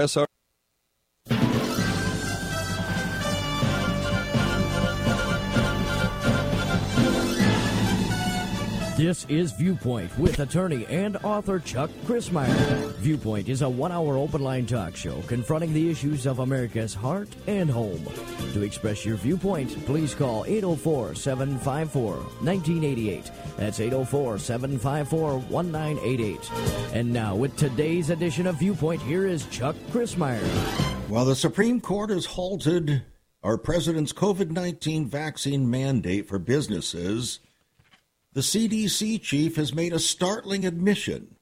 SR. This is Viewpoint with attorney and author Chuck Crismier. Viewpoint is a one hour open line talk show confronting the issues of America's heart and home. To express your viewpoint, please call 804 754 1988. That's 804 754 1988. And now, with today's edition of Viewpoint, here is Chuck Crismier. While the Supreme Court has halted our president's COVID 19 vaccine mandate for businesses, the CDC chief has made a startling admission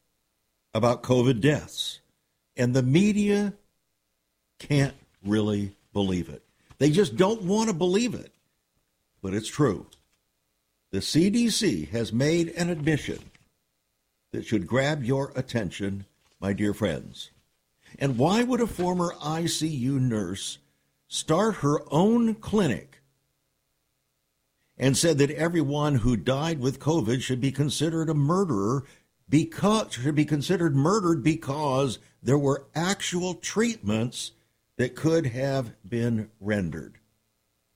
about COVID deaths, and the media can't really believe it. They just don't want to believe it, but it's true. The CDC has made an admission that should grab your attention, my dear friends. And why would a former ICU nurse start her own clinic and said that everyone who died with COVID should be considered a murderer because should be considered murdered because there were actual treatments that could have been rendered.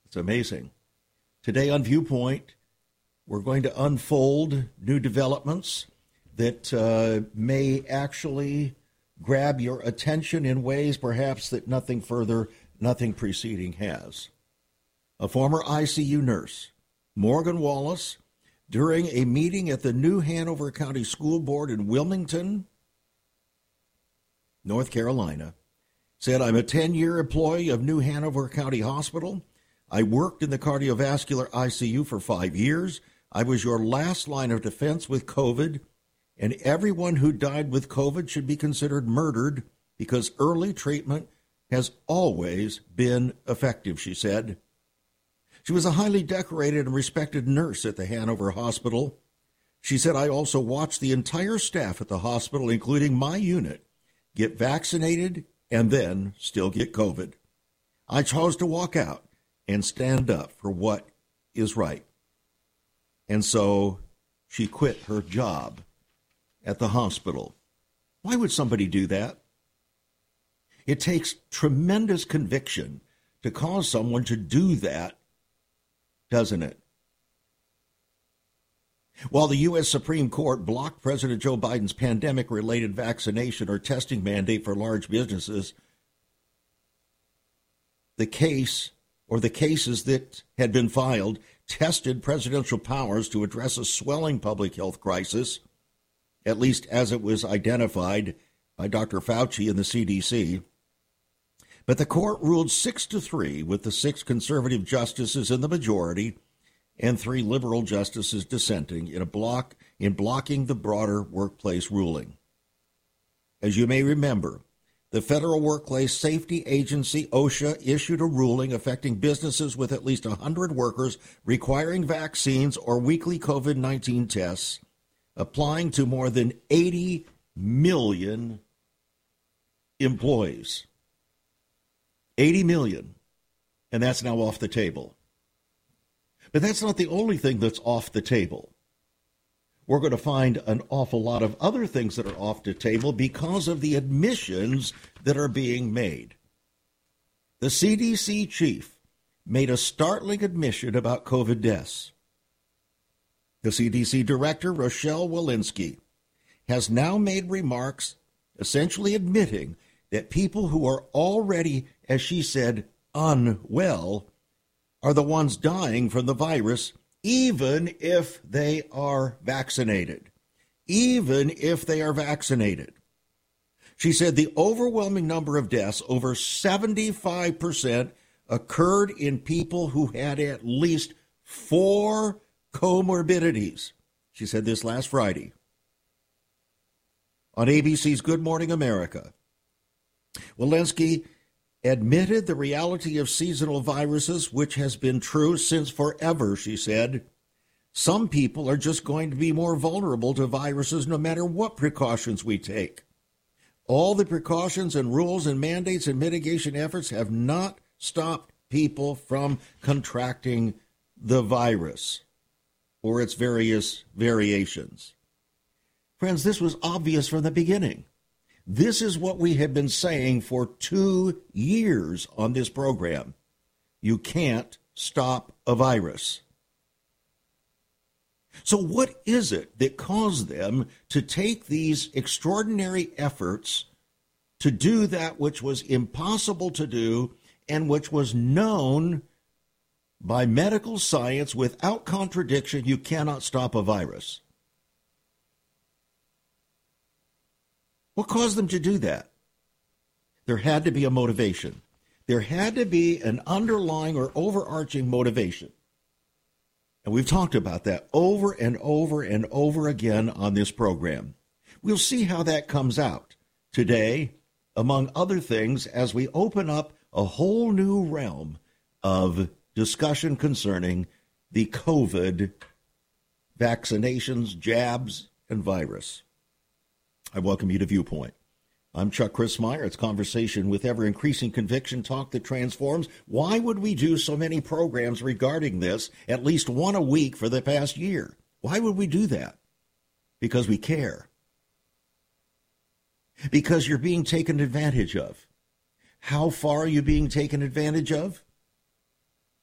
It's amazing. Today on Viewpoint, we're going to unfold new developments that uh, may actually grab your attention in ways perhaps that nothing further, nothing preceding has. A former ICU nurse Morgan Wallace during a meeting at the New Hanover County School Board in Wilmington, North Carolina, said, I'm a 10 year employee of New Hanover County Hospital. I worked in the cardiovascular ICU for five years. I was your last line of defense with COVID, and everyone who died with COVID should be considered murdered because early treatment has always been effective, she said. She was a highly decorated and respected nurse at the Hanover Hospital. She said, I also watched the entire staff at the hospital, including my unit, get vaccinated and then still get COVID. I chose to walk out and stand up for what is right. And so she quit her job at the hospital. Why would somebody do that? It takes tremendous conviction to cause someone to do that doesn't it? While the U.S. Supreme Court blocked President Joe Biden's pandemic related vaccination or testing mandate for large businesses, the case or the cases that had been filed tested presidential powers to address a swelling public health crisis, at least as it was identified by Dr. Fauci and the CDC. But the court ruled 6 to 3 with the six conservative justices in the majority and three liberal justices dissenting in a block in blocking the broader workplace ruling. As you may remember, the Federal Workplace Safety Agency OSHA issued a ruling affecting businesses with at least 100 workers requiring vaccines or weekly COVID-19 tests, applying to more than 80 million employees. 80 million. And that's now off the table. But that's not the only thing that's off the table. We're going to find an awful lot of other things that are off the table because of the admissions that are being made. The CDC chief made a startling admission about COVID deaths. The CDC director, Rochelle Walensky, has now made remarks essentially admitting that people who are already, as she said, unwell are the ones dying from the virus, even if they are vaccinated. Even if they are vaccinated. She said the overwhelming number of deaths, over 75%, occurred in people who had at least four comorbidities. She said this last Friday on ABC's Good Morning America. Walensky admitted the reality of seasonal viruses, which has been true since forever, she said. Some people are just going to be more vulnerable to viruses no matter what precautions we take. All the precautions and rules and mandates and mitigation efforts have not stopped people from contracting the virus or its various variations. Friends, this was obvious from the beginning. This is what we have been saying for two years on this program. You can't stop a virus. So, what is it that caused them to take these extraordinary efforts to do that which was impossible to do and which was known by medical science without contradiction? You cannot stop a virus. What caused them to do that? There had to be a motivation. There had to be an underlying or overarching motivation. And we've talked about that over and over and over again on this program. We'll see how that comes out today, among other things, as we open up a whole new realm of discussion concerning the COVID vaccinations, jabs, and virus. I welcome you to Viewpoint. I'm Chuck Crismier. It's conversation with ever increasing conviction, talk that transforms. Why would we do so many programs regarding this, at least one a week for the past year? Why would we do that? Because we care. Because you're being taken advantage of. How far are you being taken advantage of?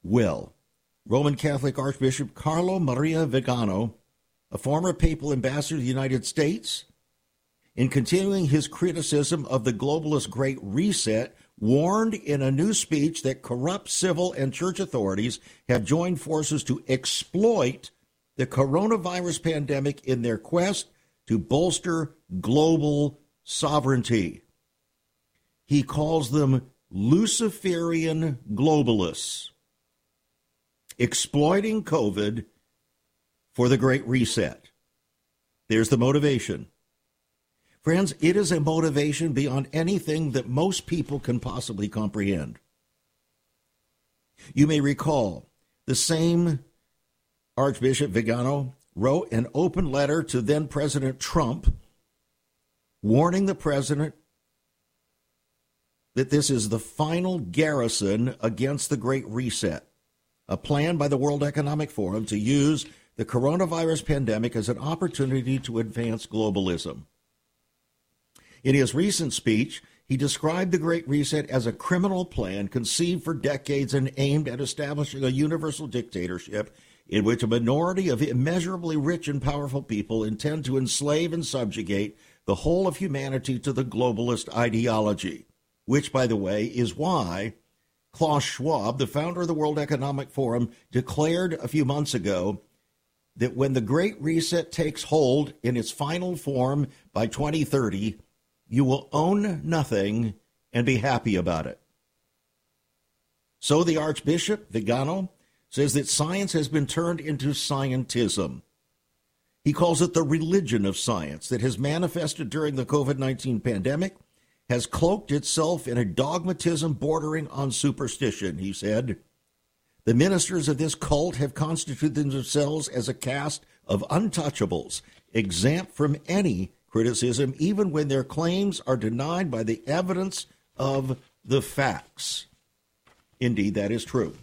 Well, Roman Catholic Archbishop Carlo Maria Vigano, a former papal ambassador to the United States, in continuing his criticism of the globalist Great Reset, warned in a new speech that corrupt civil and church authorities have joined forces to exploit the coronavirus pandemic in their quest to bolster global sovereignty. He calls them Luciferian globalists, exploiting COVID for the Great Reset. There's the motivation. Friends, it is a motivation beyond anything that most people can possibly comprehend. You may recall the same Archbishop Vigano wrote an open letter to then President Trump warning the president that this is the final garrison against the Great Reset, a plan by the World Economic Forum to use the coronavirus pandemic as an opportunity to advance globalism. In his recent speech, he described the Great Reset as a criminal plan conceived for decades and aimed at establishing a universal dictatorship in which a minority of immeasurably rich and powerful people intend to enslave and subjugate the whole of humanity to the globalist ideology, which, by the way, is why Klaus Schwab, the founder of the World Economic Forum, declared a few months ago that when the Great Reset takes hold in its final form by 2030, you will own nothing and be happy about it. So the Archbishop, Vigano, says that science has been turned into scientism. He calls it the religion of science that has manifested during the COVID 19 pandemic, has cloaked itself in a dogmatism bordering on superstition, he said. The ministers of this cult have constituted themselves as a caste of untouchables, exempt from any criticism, even when their claims are denied by the evidence of the facts. Indeed, that is true.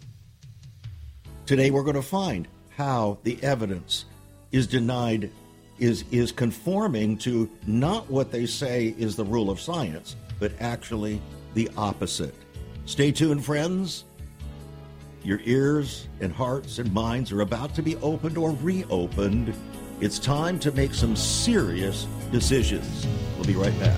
Today, we're going to find how the evidence is denied, is, is conforming to not what they say is the rule of science, but actually the opposite. Stay tuned, friends. Your ears and hearts and minds are about to be opened or reopened it's time to make some serious decisions. We'll be right back.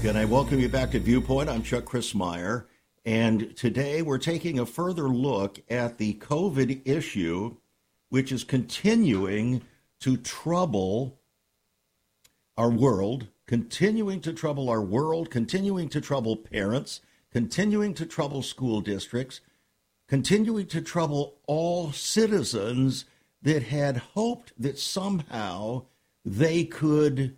Again, I welcome you back to Viewpoint. I'm Chuck Crismier. And today we're taking a further look at the COVID issue, which is continuing to trouble our world, continuing to trouble our world, continuing to trouble parents, continuing to trouble school districts, continuing to trouble all citizens that had hoped that somehow they could,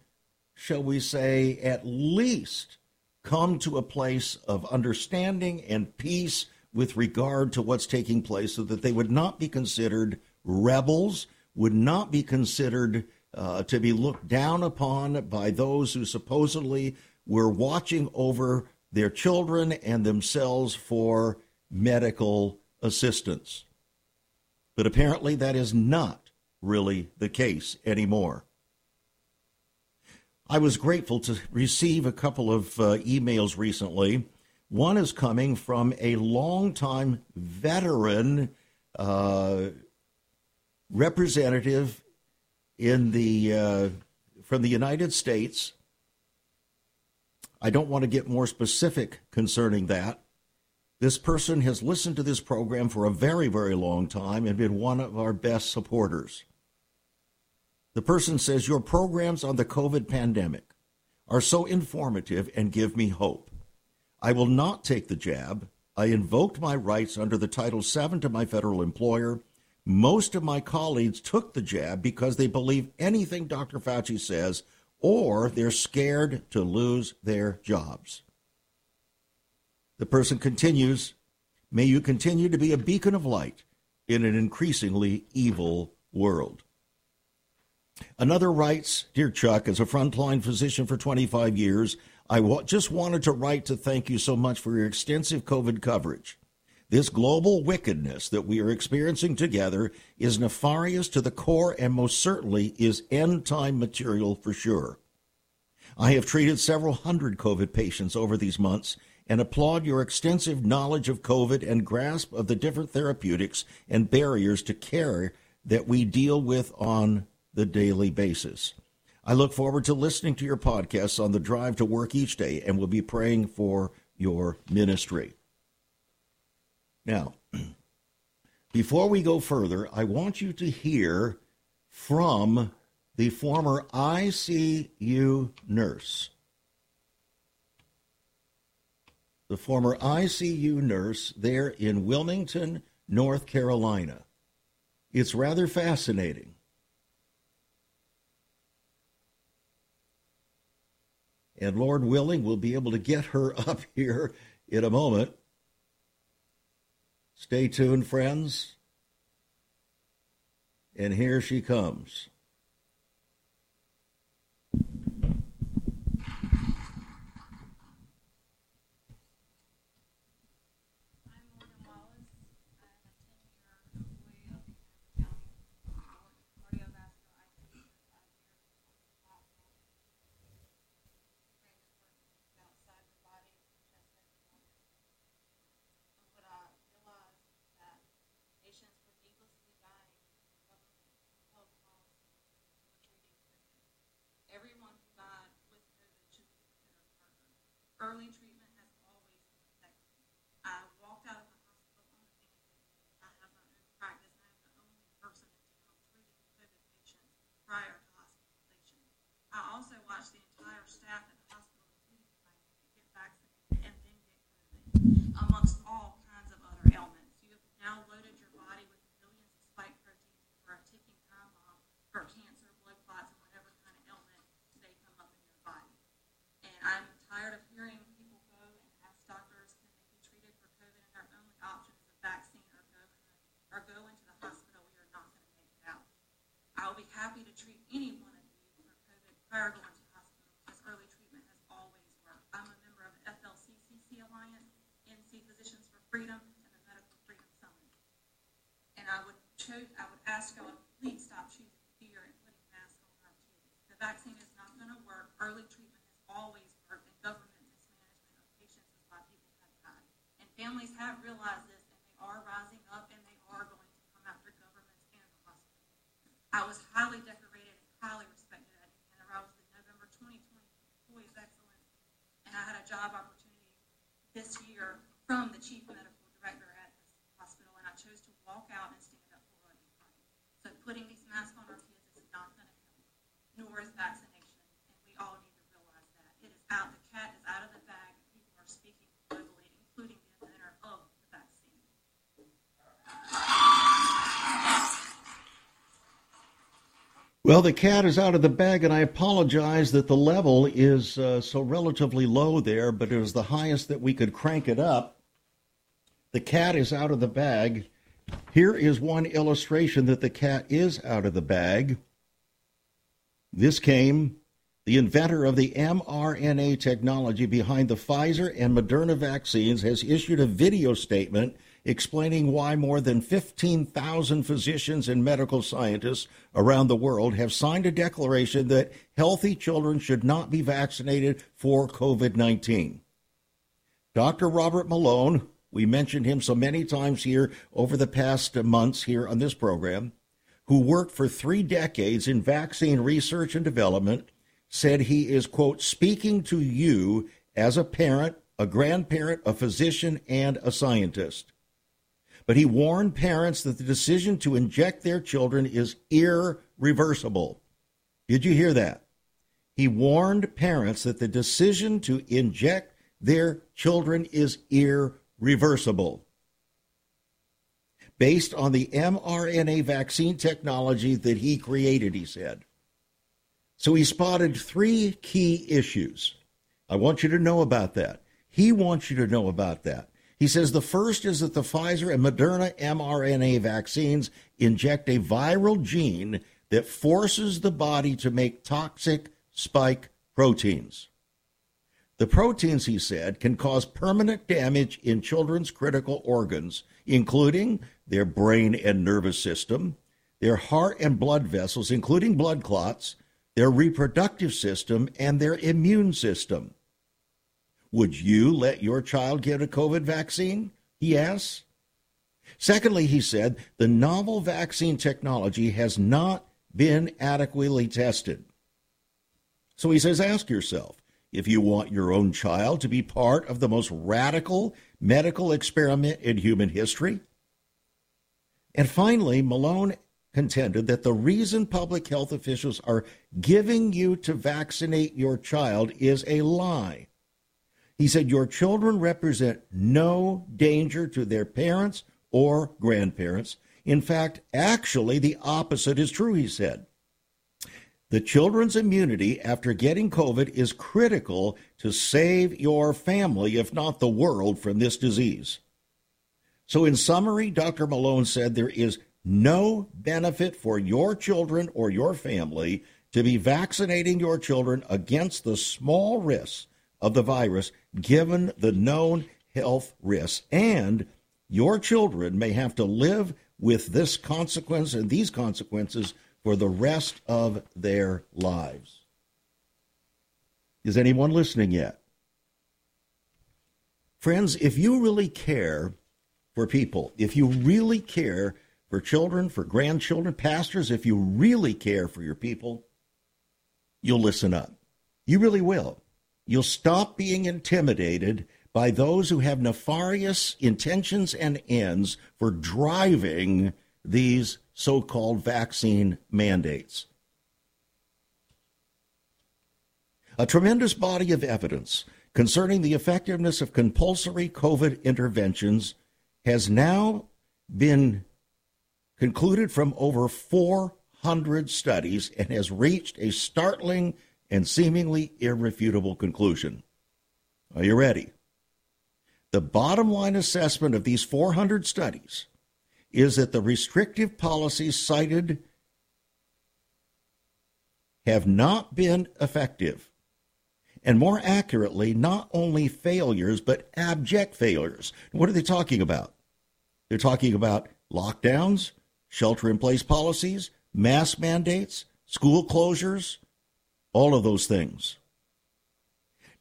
shall we say, at least come to a place of understanding and peace with regard to what's taking place so that they would not be considered rebels, would not be considered uh, to be looked down upon by those who supposedly were watching over their children and themselves for medical assistance. But apparently, that is not really the case anymore. I was grateful to receive a couple of uh, emails recently. One is coming from a longtime veteran uh, representative in the uh, from the United States. I don't want to get more specific concerning that. This person has listened to this program for a very, very long time and been one of our best supporters. The person says, Your programs on the COVID pandemic are so informative and give me hope. I will not take the jab. I invoked my rights under the Title VII to my federal employer. Most of my colleagues took the jab because they believe anything Dr. Fauci says or they're scared to lose their jobs. The person continues May you continue to be a beacon of light in an increasingly evil world. Another writes Dear Chuck, as a frontline physician for 25 years, I w- just wanted to write to thank you so much for your extensive COVID coverage. This global wickedness that we are experiencing together is nefarious to the core and most certainly is end time material for sure. I have treated several hundred COVID patients over these months and applaud your extensive knowledge of COVID and grasp of the different therapeutics and barriers to care that we deal with on the daily basis. I look forward to listening to your podcasts on the drive to work each day and will be praying for your ministry. Now, before we go further, I want you to hear from the former ICU nurse. The former ICU nurse there in Wilmington, North Carolina. It's rather fascinating. And Lord willing, we'll be able to get her up here in a moment. Stay tuned, friends. And here she comes. early treatment has always been effective. I walked out of the hospital unaffected. I have my own practice. I am the only person in town treating COVID patients prior to hospitalization. I also watched the entire staff at the hospital, including my get vaccinated and then get COVID, amongst all kinds of other ailments. You have now loaded your body with millions of spike proteins for a ticking time bomb for cancer, blood clots, and whatever kind of ailment may come up in your body. And I'm tired of hearing people go and ask doctors can they be treated for COVID, and their only option is a vaccine or go or go into the hospital. We are not going to make it out. I will be happy to treat any one of you for COVID prior to going to hospital because early treatment has always worked. I'm a member of the FLCCC Alliance, NC Physicians for Freedom, and the Medical Freedom Summit. And I would cho- I would ask y'all to please stop choosing fear and putting masks on our kids. The vaccine is not going to work. Early treatment has always worked, and government mismanagement of patients is why people have died. And families have realized this, and they are rising up, and they are going to come after governments and the hospitals. I was highly decorated and highly respected at Indiana. I was the November 2020 Employee of Excellence, and I had a job opportunity this year from the chief medical director at this hospital, and I chose to walk out and stand up for what is right. So putting these masks on our kids is not going to help, nor is vaccination, and we all need to realize that. It is out, the cat is out of the bag, and people are speaking globally, including the inventor of the vaccine. Well, the cat is out of the bag, and I apologize that the level is uh, so relatively low there, but it was the highest that we could crank it up. The cat is out of the bag. Here is one illustration that the cat is out of the bag. This came, the inventor of the mRNA technology behind the Pfizer and Moderna vaccines has issued a video statement explaining why more than 15,000 physicians and medical scientists around the world have signed a declaration that healthy children should not be vaccinated for COVID 19. Dr. Robert Malone, we mentioned him so many times here over the past months here on this program, who worked for three decades in vaccine research and development, said he is, quote, speaking to you as a parent, a grandparent, a physician, and a scientist but he warned parents that the decision to inject their children is irreversible. Did you hear that? He warned parents that the decision to inject their children is irreversible. Based on the mRNA vaccine technology that he created, he said. So he spotted three key issues. I want you to know about that. He wants you to know about that. He says the first is that the Pfizer and Moderna mRNA vaccines inject a viral gene that forces the body to make toxic spike proteins. The proteins, he said, can cause permanent damage in children's critical organs, including their brain and nervous system, their heart and blood vessels, including blood clots, their reproductive system, and their immune system. Would you let your child get a COVID vaccine? He asks. Secondly, he said, the novel vaccine technology has not been adequately tested. So he says, ask yourself if you want your own child to be part of the most radical medical experiment in human history. And finally, Malone contended that the reason public health officials are giving you to vaccinate your child is a lie. He said, Your children represent no danger to their parents or grandparents. In fact, actually, the opposite is true, he said. The children's immunity after getting COVID is critical to save your family, if not the world, from this disease. So, in summary, Dr. Malone said there is no benefit for your children or your family to be vaccinating your children against the small risks of the virus given the known health risks. And your children may have to live with this consequence and these consequences for the rest of their lives. Is anyone listening yet? Friends, if you really care for people, if you really care for children, for grandchildren, pastors, if you really care for your people, you'll listen up. You really will. You'll stop being intimidated by those who have nefarious intentions and ends for driving these so called vaccine mandates. A tremendous body of evidence concerning the effectiveness of compulsory COVID interventions has now been concluded from over 400 studies and has reached a startling and seemingly irrefutable conclusion. Are you ready? The bottom line assessment of these 400 studies is that the restrictive policies cited have not been effective. And more accurately, not only failures, but abject failures. What are they talking about? They're talking about lockdowns, shelter in place policies, mask mandates, school closures, all of those things.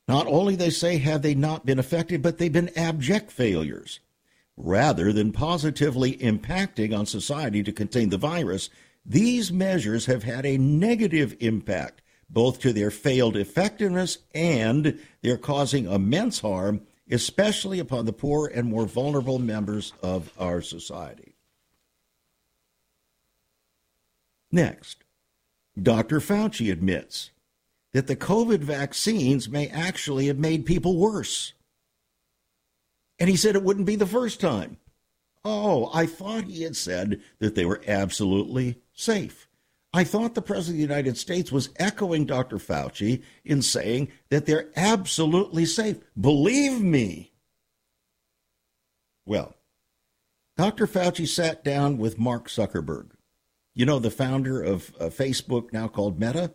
Not only, they say, have they not been effective, but they've been abject failures. Rather than positively impacting on society to contain the virus, these measures have had a negative impact, both to their failed effectiveness and they're causing immense harm, especially upon the poor and more vulnerable members of our society. Next, Dr. Fauci admits that the COVID vaccines may actually have made people worse. And he said it wouldn't be the first time. Oh, I thought he had said that they were absolutely safe. I thought the President of the United States was echoing Dr. Fauci in saying that they're absolutely safe. Believe me. Well, Dr. Fauci sat down with Mark Zuckerberg, you know, the founder of uh, Facebook, now called Meta,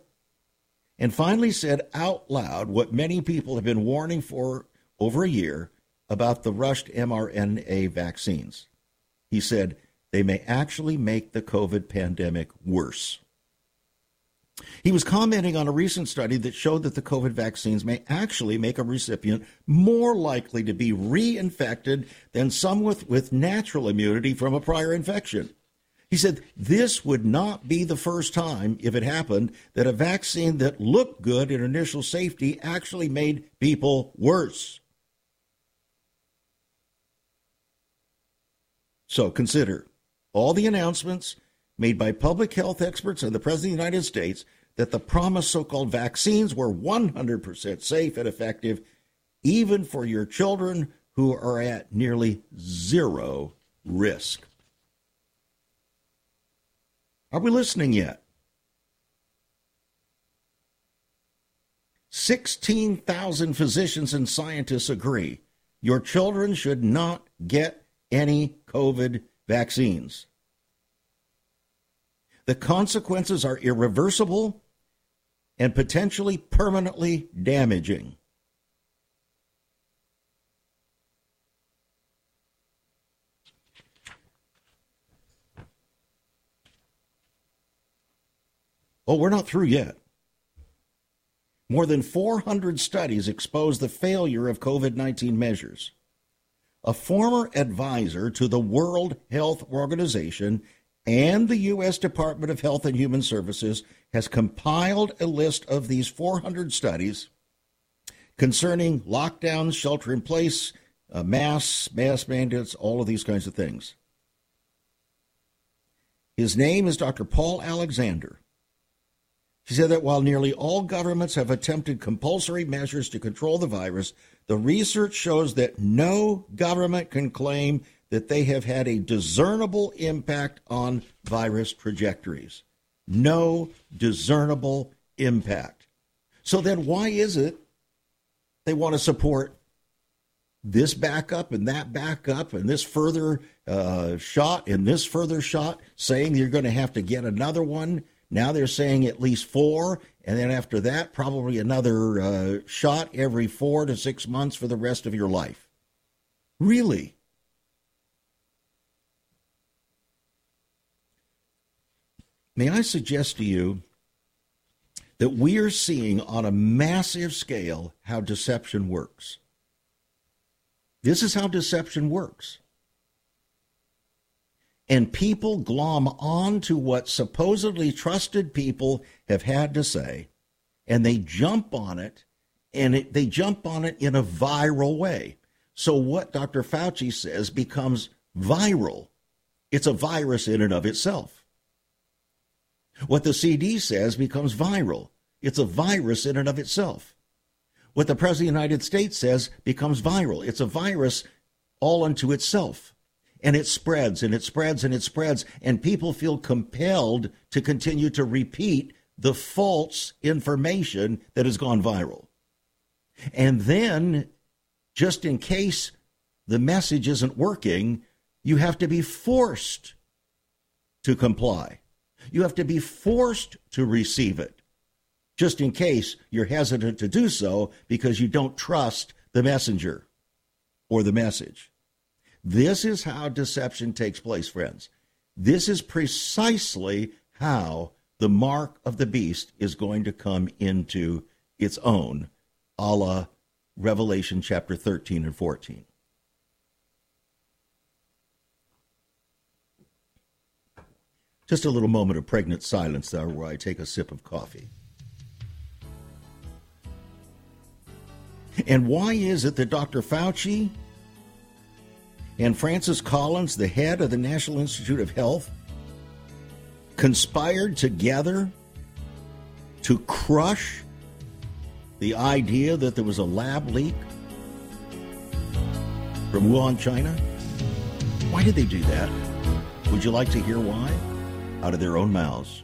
and finally said out loud what many people have been warning for over a year about the rushed mRNA vaccines. He said they may actually make the COVID pandemic worse. He was commenting on a recent study that showed that the COVID vaccines may actually make a recipient more likely to be reinfected than some with, with natural immunity from a prior infection. He said this would not be the first time, if it happened, that a vaccine that looked good in initial safety actually made people worse. So consider all the announcements made by public health experts and the President of the United States that the promised so called vaccines were 100% safe and effective, even for your children who are at nearly zero risk. Are we listening yet? 16,000 physicians and scientists agree your children should not get any COVID vaccines. The consequences are irreversible and potentially permanently damaging. Oh, we're not through yet. More than 400 studies expose the failure of COVID 19 measures. A former advisor to the World Health Organization and the U.S. Department of Health and Human Services has compiled a list of these 400 studies concerning lockdowns, shelter in place, uh, mass, mass mandates, all of these kinds of things. His name is Dr. Paul Alexander. He said that while nearly all governments have attempted compulsory measures to control the virus, the research shows that no government can claim that they have had a discernible impact on virus trajectories. No discernible impact. So then, why is it they want to support this backup and that backup and this further uh, shot and this further shot, saying you're going to have to get another one? Now they're saying at least four, and then after that, probably another uh, shot every four to six months for the rest of your life. Really? May I suggest to you that we are seeing on a massive scale how deception works? This is how deception works. And people glom on to what supposedly trusted people have had to say, and they jump on it, and it, they jump on it in a viral way. So, what Dr. Fauci says becomes viral. It's a virus in and of itself. What the CD says becomes viral. It's a virus in and of itself. What the President of the United States says becomes viral. It's a virus all unto itself. And it spreads and it spreads and it spreads. And people feel compelled to continue to repeat the false information that has gone viral. And then, just in case the message isn't working, you have to be forced to comply. You have to be forced to receive it, just in case you're hesitant to do so because you don't trust the messenger or the message. This is how deception takes place, friends. This is precisely how the mark of the beast is going to come into its own, a la Revelation chapter 13 and 14. Just a little moment of pregnant silence there where I take a sip of coffee. And why is it that Dr. Fauci and Francis Collins, the head of the National Institute of Health, conspired together to crush the idea that there was a lab leak from Wuhan, China? Why did they do that? Would you like to hear why? out of their own mouths.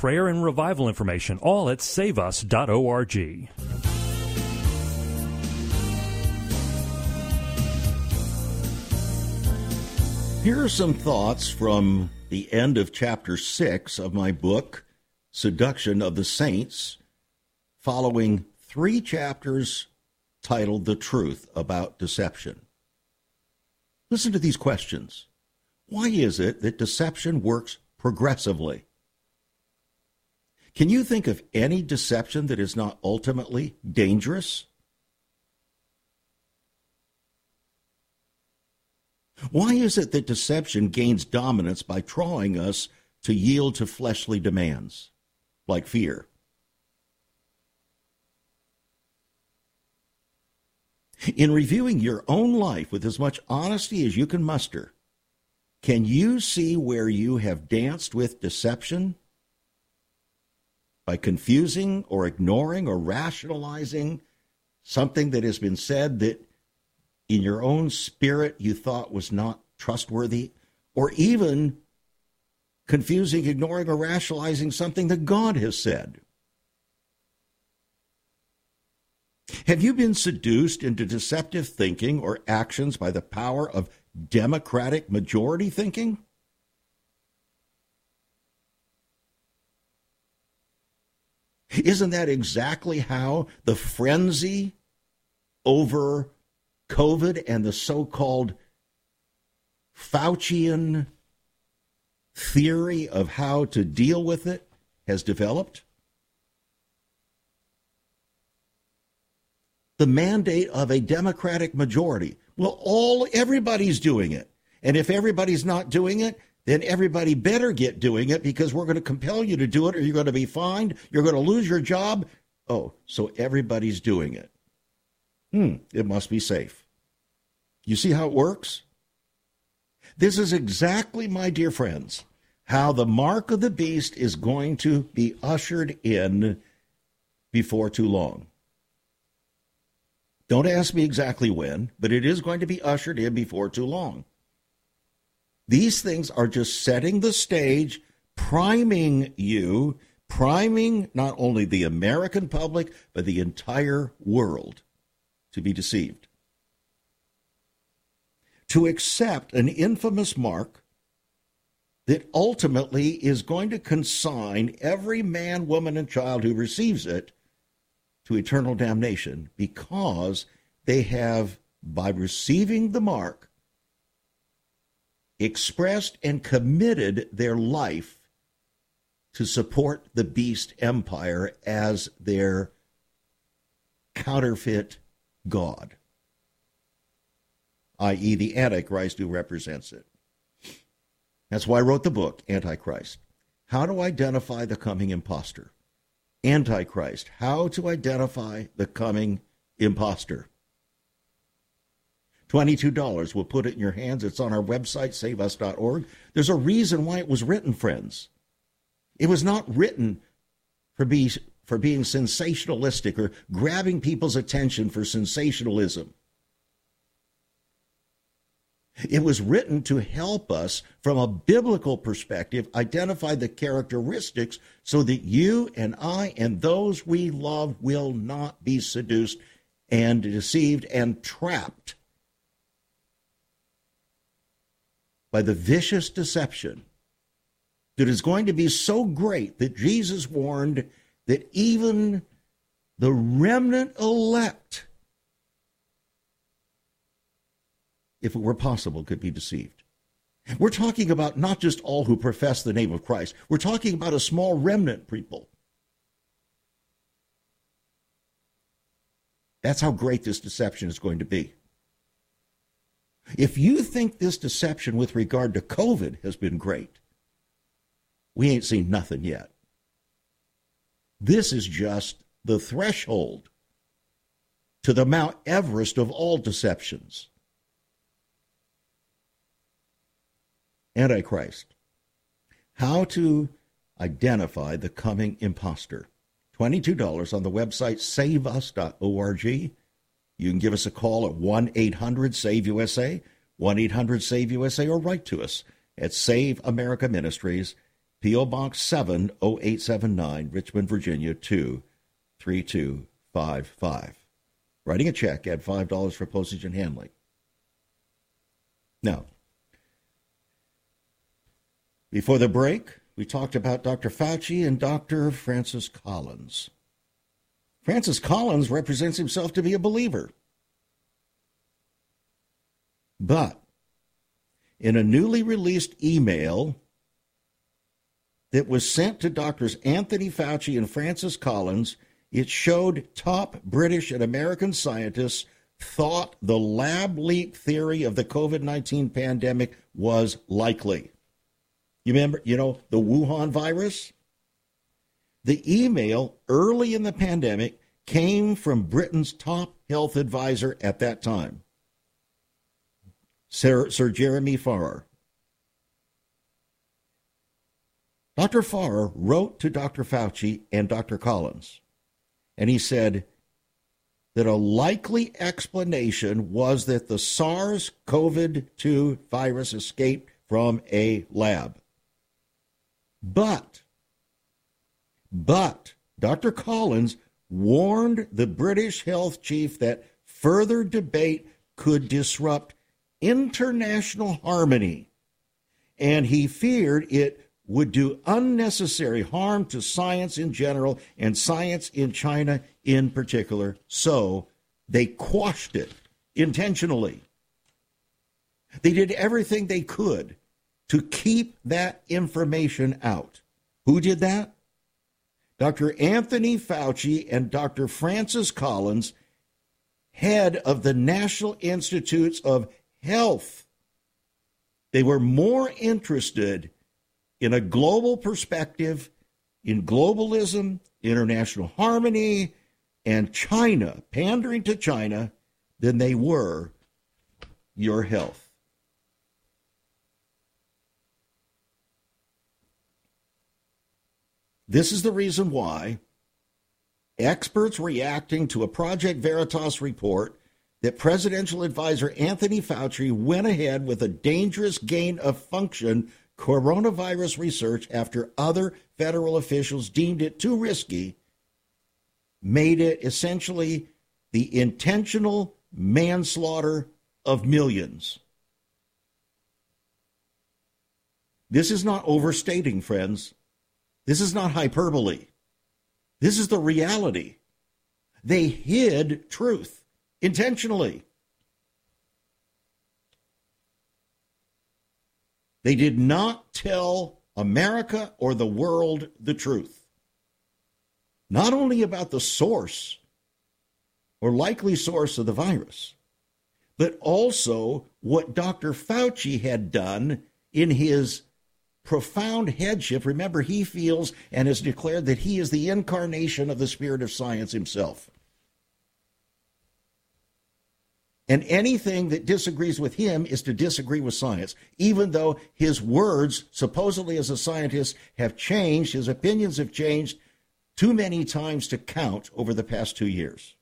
prayer and revival information, all at saveus.org. Here are some thoughts from the end of chapter 6 of my book, Seduction of the Saints, following three chapters titled The Truth About Deception. Listen to these questions. Why is it that deception works progressively? Can you think of any deception that is not ultimately dangerous? Why is it that deception gains dominance by drawing us to yield to fleshly demands, like fear? In reviewing your own life with as much honesty as you can muster, can you see where you have danced with deception by confusing or ignoring or rationalizing something that has been said that in your own spirit you thought was not trustworthy, or even confusing, ignoring, or rationalizing something that God has said? Have you been seduced into deceptive thinking or actions by the power of democratic majority thinking? Isn't that exactly how the frenzy over COVID and the so called Faucian theory of how to deal with it has developed? The mandate of a Democratic majority. Well, all everybody's doing it. And if everybody's not doing it, then everybody better get doing it because we're going to compel you to do it or you're going to be fined, you're going to lose your job. Oh, so everybody's doing it. Hmm, it must be safe. You see how it works? This is exactly, my dear friends, how the mark of the beast is going to be ushered in before too long. Don't ask me exactly when, but it is going to be ushered in before too long. These things are just setting the stage, priming you, priming not only the American public, but the entire world to be deceived. To accept an infamous mark that ultimately is going to consign every man, woman, and child who receives it to eternal damnation because they have, by receiving the mark, expressed and committed their life to support the beast empire as their counterfeit God, i.e., the Antichrist who represents it. That's why I wrote the book, Antichrist. How to identify the coming impostor. Antichrist. How to identify the coming impostor. $22. We'll put it in your hands. It's on our website, saveus.org. There's a reason why it was written, friends. It was not written for, be, for being sensationalistic or grabbing people's attention for sensationalism. It was written to help us, from a biblical perspective, identify the characteristics so that you and I and those we love will not be seduced and deceived and trapped by the vicious deception that is going to be so great that Jesus warned that even the remnant elect, if it were possible, could be deceived. We're talking about not just all who profess the name of Christ, we're talking about a small remnant people. That's how great this deception is going to be. If you think this deception with regard to COVID has been great, we ain't seen nothing yet. This is just the threshold to the Mount Everest of all deceptions. Antichrist. How to identify the coming impostor. $22 on the website saveus.org. You can give us a call at 1 800 SAVE USA, 1 800 SAVE USA, or write to us at Save America Ministries, P.O. Box 70879, Richmond, Virginia 23255. Writing a check, add $5 for postage and handling. Now, before the break, we talked about Dr. Fauci and Dr. Francis Collins. Francis Collins represents himself to be a believer. But in a newly released email that was sent to doctors Anthony Fauci and Francis Collins, it showed top British and American scientists thought the lab leak theory of the COVID 19 pandemic was likely. You remember, you know, the Wuhan virus? The email early in the pandemic came from Britain's top health advisor at that time, Sir, Sir Jeremy Farrar. Dr. Farrar wrote to Dr. Fauci and Dr. Collins, and he said that a likely explanation was that the SARS CoV 2 virus escaped from a lab. But, but Dr. Collins warned the British health chief that further debate could disrupt international harmony, and he feared it would do unnecessary harm to science in general and science in China in particular. So they quashed it intentionally. They did everything they could to keep that information out. Who did that? Dr. Anthony Fauci and Dr. Francis Collins, head of the National Institutes of Health. They were more interested in a global perspective, in globalism, international harmony, and China, pandering to China, than they were your health. This is the reason why experts reacting to a Project Veritas report that presidential advisor Anthony Fauci went ahead with a dangerous gain of function coronavirus research after other federal officials deemed it too risky, made it essentially the intentional manslaughter of millions. This is not overstating, friends. This is not hyperbole. This is the reality. They hid truth intentionally. They did not tell America or the world the truth. Not only about the source or likely source of the virus, but also what Dr. Fauci had done in his profound headship. Remember, he feels and has declared that he is the incarnation of the spirit of science himself. And anything that disagrees with him is to disagree with science, even though his words, supposedly as a scientist, have changed, his opinions have changed too many times to count over the past two years.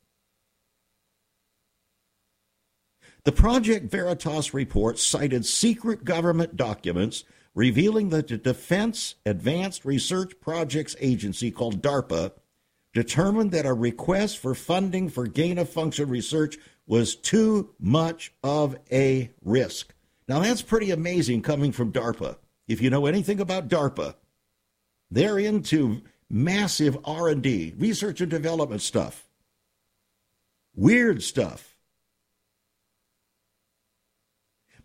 The Project Veritas report cited secret government documents revealing that the Defense Advanced Research Projects Agency, called DARPA, determined that a request for funding for gain of function research was too much of a risk. Now that's pretty amazing coming from DARPA. If you know anything about DARPA, they're into massive R&D, research and development stuff. Weird stuff.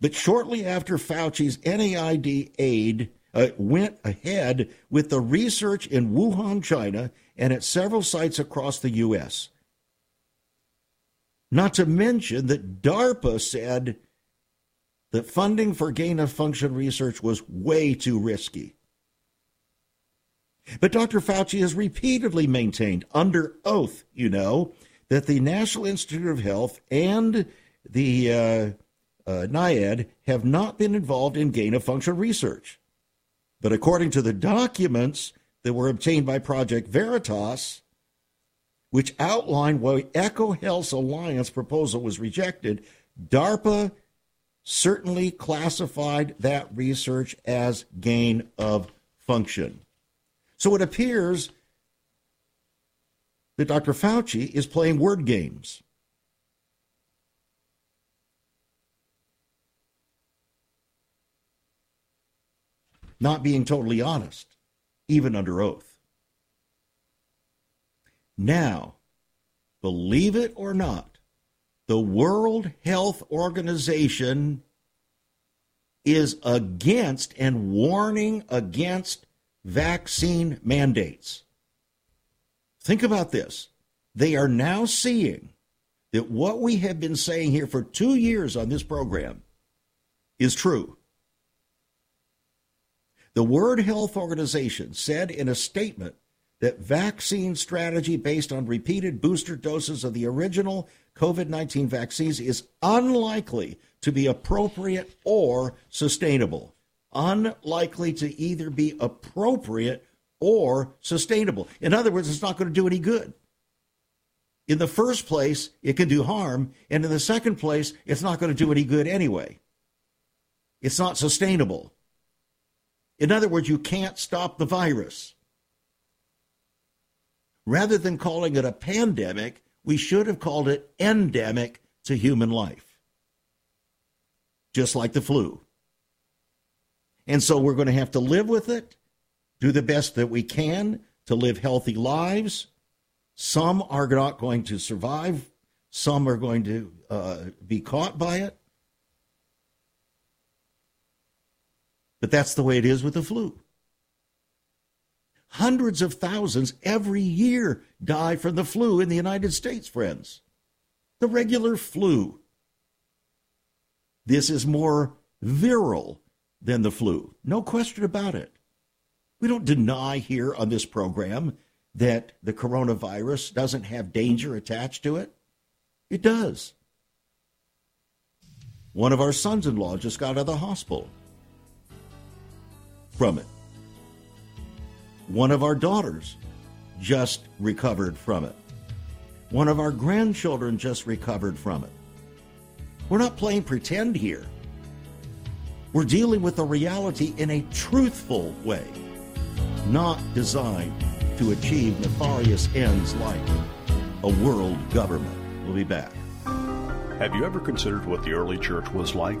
But shortly after Fauci's NIAID aid uh, went ahead with the research in Wuhan, China, and at several sites across the U.S. Not to mention that DARPA said that funding for gain of function research was way too risky. But Dr. Fauci has repeatedly maintained, under oath, you know, that the National Institute of Health and the uh, NIAID have not been involved in gain of function research. But according to the documents that were obtained by Project Veritas, which outlined why EcoHealth's Alliance proposal was rejected, DARPA certainly classified that research as gain of function. So it appears that Dr. Fauci is playing word games. Not being totally honest, even under oath. Now, believe it or not, the World Health Organization is against and warning against vaccine mandates. Think about this. They are now seeing that what we have been saying here for two years on this program is true. The World Health Organization said in a statement that vaccine strategy based on repeated booster doses of the original COVID 19 vaccines is unlikely to be appropriate or sustainable. Unlikely to either be appropriate or sustainable. In other words, it's not going to do any good. In the first place, it can do harm. And in the second place, it's not going to do any good anyway. It's not sustainable. In other words, you can't stop the virus. Rather than calling it a pandemic, we should have called it endemic to human life, just like the flu. And so we're going to have to live with it, do the best that we can to live healthy lives. Some are not going to survive, some are going to uh, be caught by it. But that's the way it is with the flu. Hundreds of thousands every year die from the flu in the United States, friends. The regular flu. This is more virile than the flu. No question about it. We don't deny here on this program that the coronavirus doesn't have danger attached to it. It does. One of our sons in law just got out of the hospital from it. One of our daughters just recovered from it. One of our grandchildren just recovered from it. We're not playing pretend here. We're dealing with the reality in a truthful way, not designed to achieve nefarious ends like a world government. We'll be back. Have you ever considered what the early church was like?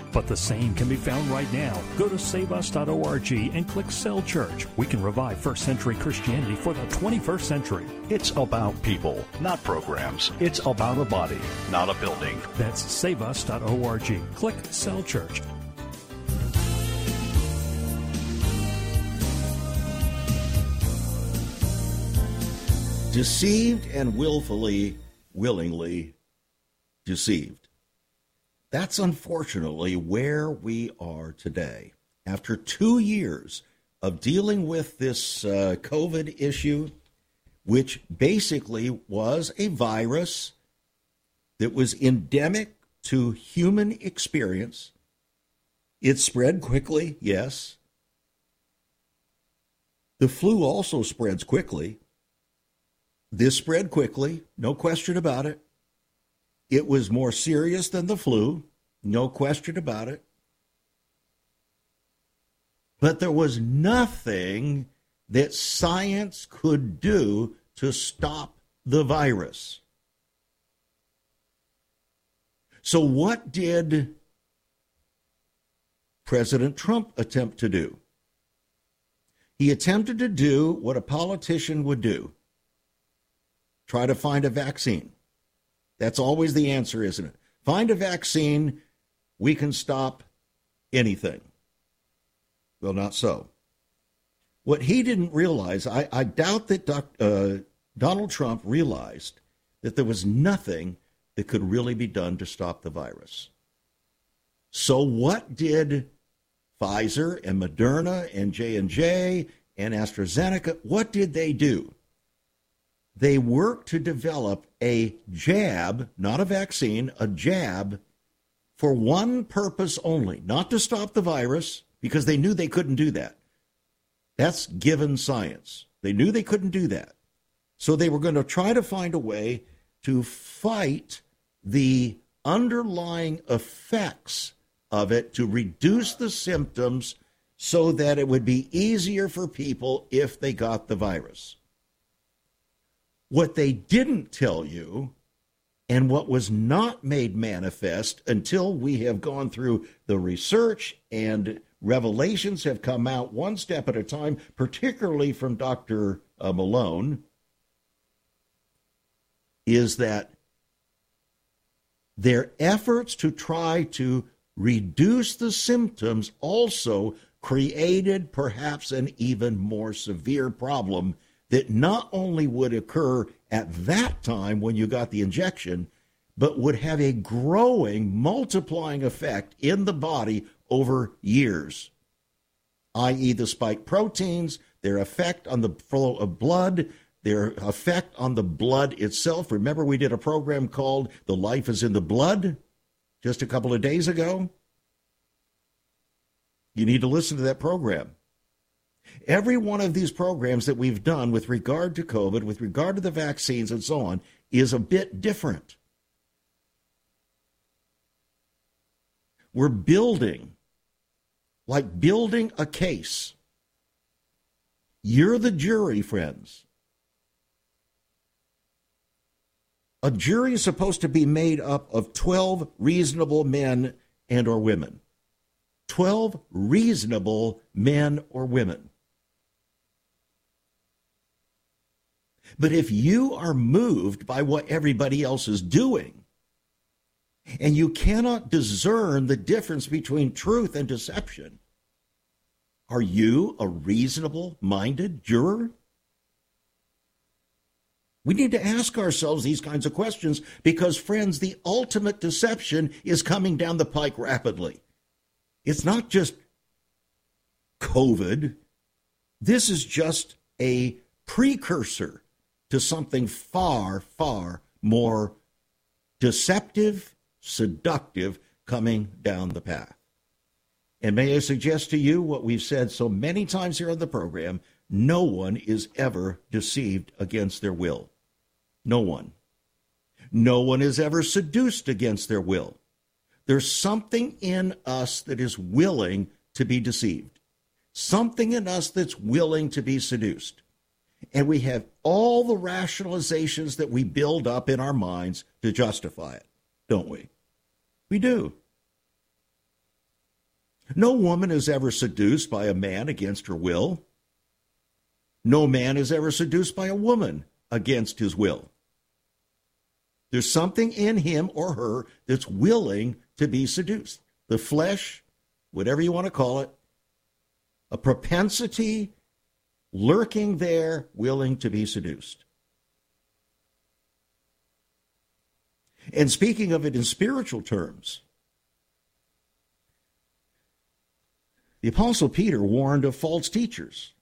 But the same can be found right now. Go to saveus.org and click Cell Church. We can revive first century Christianity for the 21st century. It's about people, not programs. It's about a body, not a building. That's saveus.org. Click Cell Church. Deceived and willfully, willingly deceived. That's unfortunately where we are today. After two years of dealing with this uh, COVID issue, which basically was a virus that was endemic to human experience, It spread quickly, yes. The flu also spreads quickly. This spread quickly, no question about it. It was more serious than the flu, no question about it. But there was nothing that science could do to stop the virus. So, what did President Trump attempt to do? He attempted to do what a politician would do try to find a vaccine. That's always the answer, isn't it? Find a vaccine, we can stop anything. Well, not so. What he didn't realize, I, I doubt that uh, Donald Trump realized that there was nothing that could really be done to stop the virus. So, what did Pfizer and Moderna and J&J and AstraZeneca, what did they do? They worked to develop a jab, not a vaccine, a jab for one purpose only, not to stop the virus because they knew they couldn't do that. That's given science. They knew they couldn't do that. So they were going to try to find a way to fight the underlying effects of it to reduce the symptoms so that it would be easier for people if they got the virus. What they didn't tell you, and what was not made manifest until we have gone through the research and revelations have come out one step at a time, particularly from Dr. Uh, Malone, is that their efforts to try to reduce the symptoms also created perhaps an even more severe problem that not only would occur at that time when you got the injection, but would have a growing, multiplying effect in the body over years, i.e., the spike proteins, their effect on the flow of blood, their effect on the blood itself. Remember, we did a program called The Life is in the Blood just a couple of days ago? You need to listen to that program. Every one of these programs that we've done with regard to COVID, with regard to the vaccines and so on, is a bit different. We're building, like building a case. You're the jury, friends. A jury is supposed to be made up of 12 reasonable men and or women. 12 reasonable men or women. But if you are moved by what everybody else is doing, and you cannot discern the difference between truth and deception, are you a reasonable minded juror? We need to ask ourselves these kinds of questions because, friends, the ultimate deception is coming down the pike rapidly. It's not just COVID, this is just a precursor to something far, far more deceptive, seductive coming down the path. And may I suggest to you what we've said so many times here on the program no one is ever deceived against their will. No one. No one is ever seduced against their will. There's something in us that is willing to be deceived, something in us that's willing to be seduced. And we have all the rationalizations that we build up in our minds to justify it, don't we? We do. No woman is ever seduced by a man against her will. No man is ever seduced by a woman against his will. There's something in him or her that's willing to be seduced. The flesh, whatever you want to call it, a propensity lurking there, willing to be seduced. And speaking of it in spiritual terms, the Apostle Peter warned of false teachers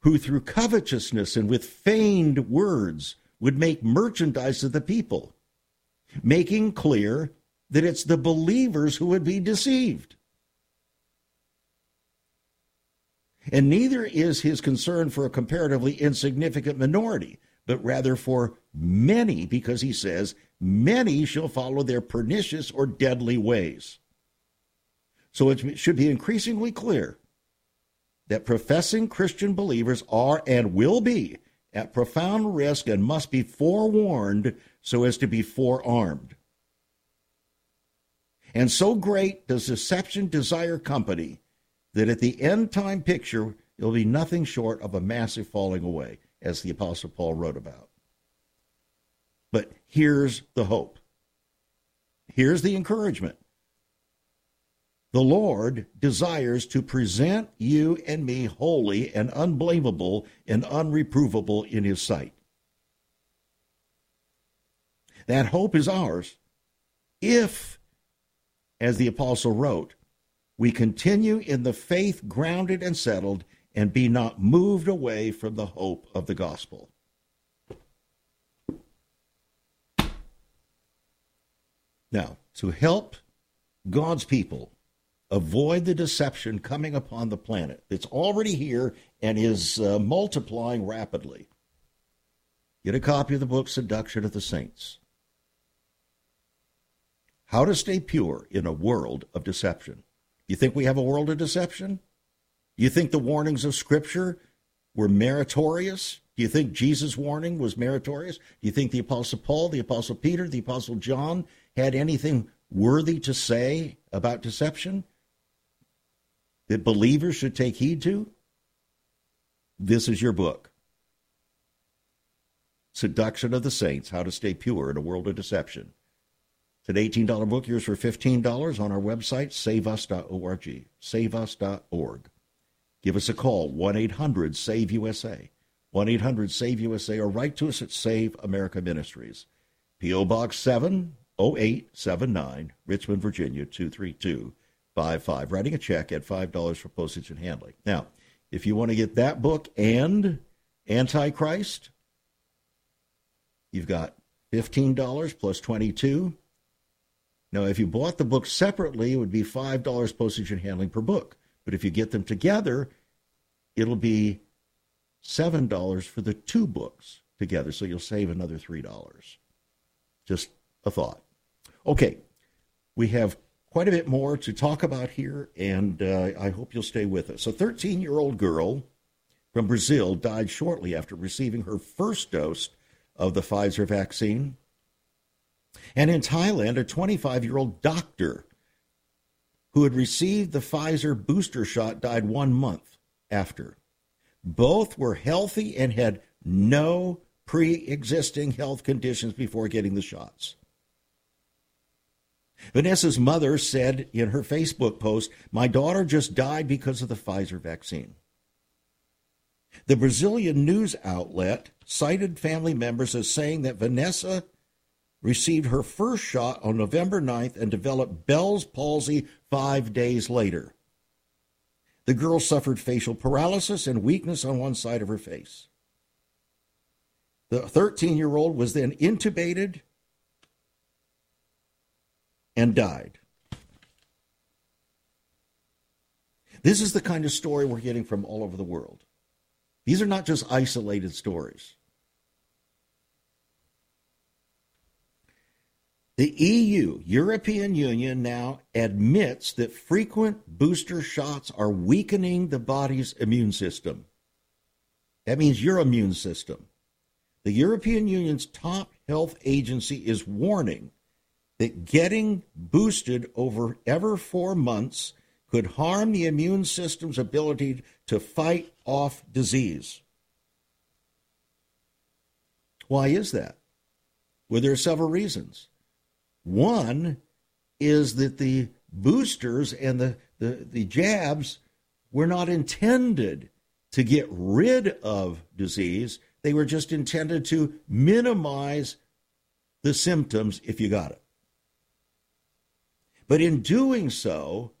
who, through covetousness and with feigned words, would make merchandise of the people, making clear that it's the believers who would be deceived. And neither is his concern for a comparatively insignificant minority, but rather for many, because he says, many shall follow their pernicious or deadly ways. So it should be increasingly clear that professing Christian believers are and will be at profound risk and must be forewarned so as to be forearmed. And so great does deception desire company that at the end time picture, it will be nothing short of a massive falling away, as the Apostle Paul wrote about. But here's the hope. Here's the encouragement. The Lord desires to present you and me holy and unblameable and unreprovable in His sight. That hope is ours if, as the apostle wrote, we continue in the faith grounded and settled and be not moved away from the hope of the gospel. Now, to help God's people avoid the deception coming upon the planet that's already here and is uh, multiplying rapidly, get a copy of the book Seduction of the Saints. How to Stay Pure in a World of Deception. You think we have a world of deception? You think the warnings of Scripture were meritorious? Do you think Jesus' warning was meritorious? Do you think the Apostle Paul, the Apostle Peter, the Apostle John had anything worthy to say about deception that believers should take heed to? This is your book Seduction of the Saints How to Stay Pure in a World of Deception. It's an $18 book, yours for $15 on our website, saveus.org. Saveus.org. Give us a call, 1 800 SAVE USA. 1 800 SAVE USA, or write to us at Save America Ministries. P.O. Box 70879, Richmond, Virginia 23255. Writing a check at $5 for postage and handling. Now, if you want to get that book and Antichrist, you've got $15 plus 22 now, if you bought the book separately, it would be $5 postage and handling per book. But if you get them together, it'll be $7 for the two books together. So you'll save another $3. Just a thought. Okay, we have quite a bit more to talk about here, and uh, I hope you'll stay with us. A 13 year old girl from Brazil died shortly after receiving her first dose of the Pfizer vaccine. And in Thailand, a 25 year old doctor who had received the Pfizer booster shot died one month after. Both were healthy and had no pre existing health conditions before getting the shots. Vanessa's mother said in her Facebook post, My daughter just died because of the Pfizer vaccine. The Brazilian news outlet cited family members as saying that Vanessa received her first shot on November 9th and developed Bell's palsy five days later. The girl suffered facial paralysis and weakness on one side of her face. The 13 year old was then intubated and died. This is the kind of story we're getting from all over the world. These are not just isolated stories. The EU, European Union, now admits that frequent booster shots are weakening the body's immune system. That means your immune system. The European Union's top health agency is warning that getting boosted over ever four months could harm the immune system's ability to fight off disease. Why is that? Well, there are several reasons. One is that the boosters and the, the, the jabs were not intended to get rid of disease. They were just intended to minimize the symptoms if you got it. But in doing so,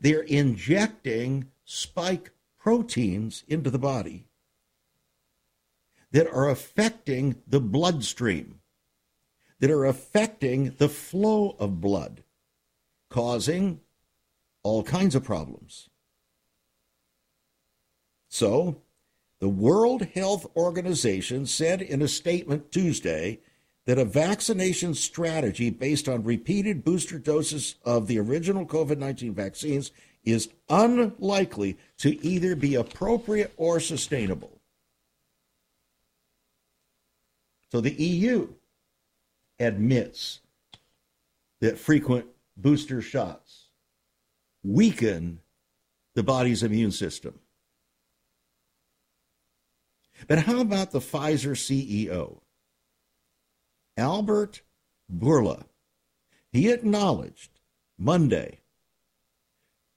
they're injecting spike proteins into the body that are affecting the bloodstream that are affecting the flow of blood, causing all kinds of problems. So, the World Health Organization said in a statement Tuesday that a vaccination strategy based on repeated booster doses of the original COVID 19 vaccines is unlikely to either be appropriate or sustainable. So the EU admits that frequent booster shots weaken the body's immune system. But how about the Pfizer CEO? Albert Bourla. He acknowledged Monday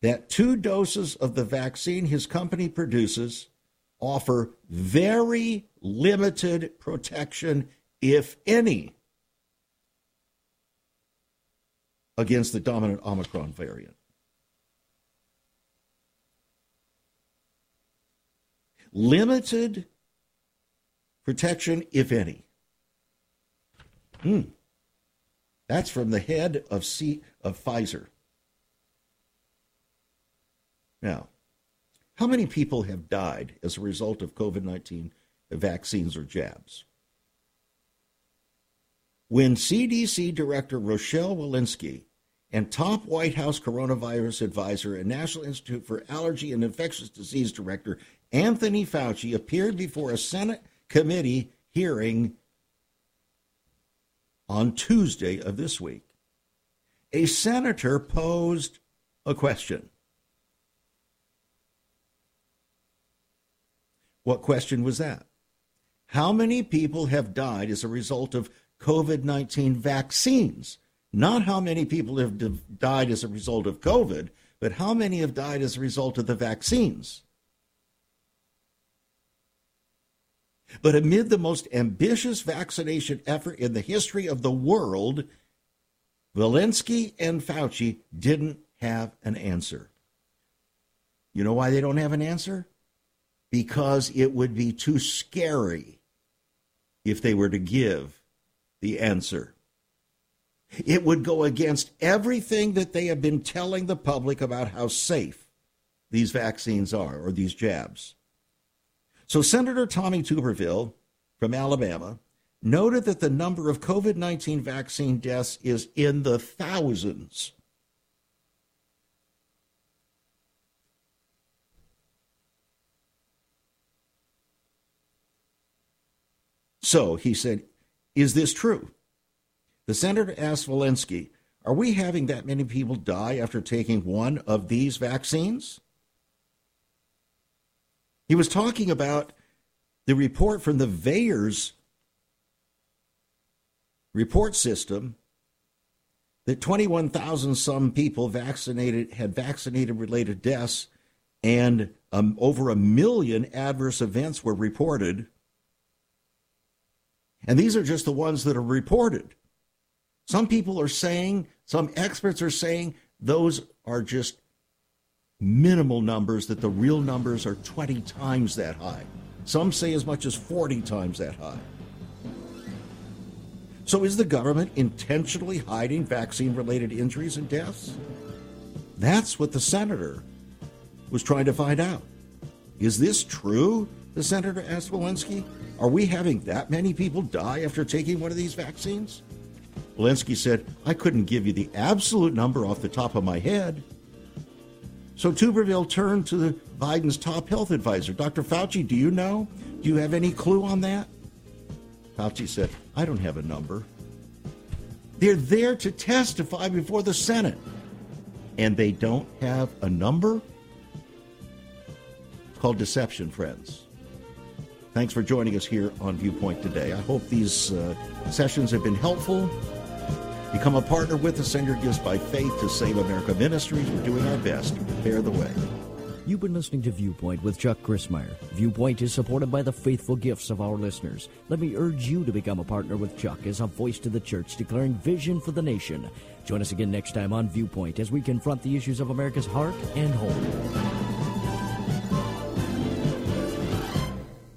that two doses of the vaccine his company produces offer very limited protection, if any, against the dominant Omicron variant. Limited protection, if any. Hmm. That's from the head of C of Pfizer. Now, how many people have died as a result of COVID 19 vaccines or jabs? When CDC Director Rochelle Walensky and top White House coronavirus advisor and National Institute for Allergy and Infectious Disease Director Anthony Fauci appeared before a Senate committee hearing on Tuesday of this week, a senator posed a question. What question was that? How many people have died as a result of COVID 19 vaccines? Not how many people have died as a result of COVID, but how many have died as a result of the vaccines? But amid the most ambitious vaccination effort in the history of the world, Walensky and Fauci didn't have an answer. You know why they don't have an answer? Because it would be too scary if they were to give the answer. It would go against everything that they have been telling the public about how safe these vaccines are or these jabs. So Senator Tommy Tuberville from Alabama noted that the number of COVID 19 vaccine deaths is in the thousands. So he said, Is this true? The senator asked Walensky, Are we having that many people die after taking one of these vaccines? He was talking about the report from the VAERS report system that 21,000 some people vaccinated had vaccinated related deaths and um, over a million adverse events were reported. And these are just the ones that are reported. Some people are saying, some experts are saying, those are just minimal numbers, that the real numbers are 20 times that high. Some say as much as 40 times that high. So, is the government intentionally hiding vaccine related injuries and deaths? That's what the senator was trying to find out. Is this true? The senator asked Walensky. Are we having that many people die after taking one of these vaccines? Walensky said, I couldn't give you the absolute number off the top of my head. So Tuberville turned to the Biden's top health advisor, Dr. Fauci. Do you know? Do you have any clue on that? Fauci said, I don't have a number. They're there to testify before the Senate, and they don't have a number? It's called deception, friends. Thanks for joining us here on Viewpoint today. I hope these uh, sessions have been helpful. Become a partner with us. Send your gifts by faith to Save America Ministries. We're doing our best to prepare the way. You've been listening to Viewpoint with Chuck Crismier. Viewpoint is supported by the faithful gifts of our listeners. Let me urge you to become a partner with Chuck as a voice to the church declaring vision for the nation. Join us again next time on Viewpoint as we confront the issues of America's heart and home.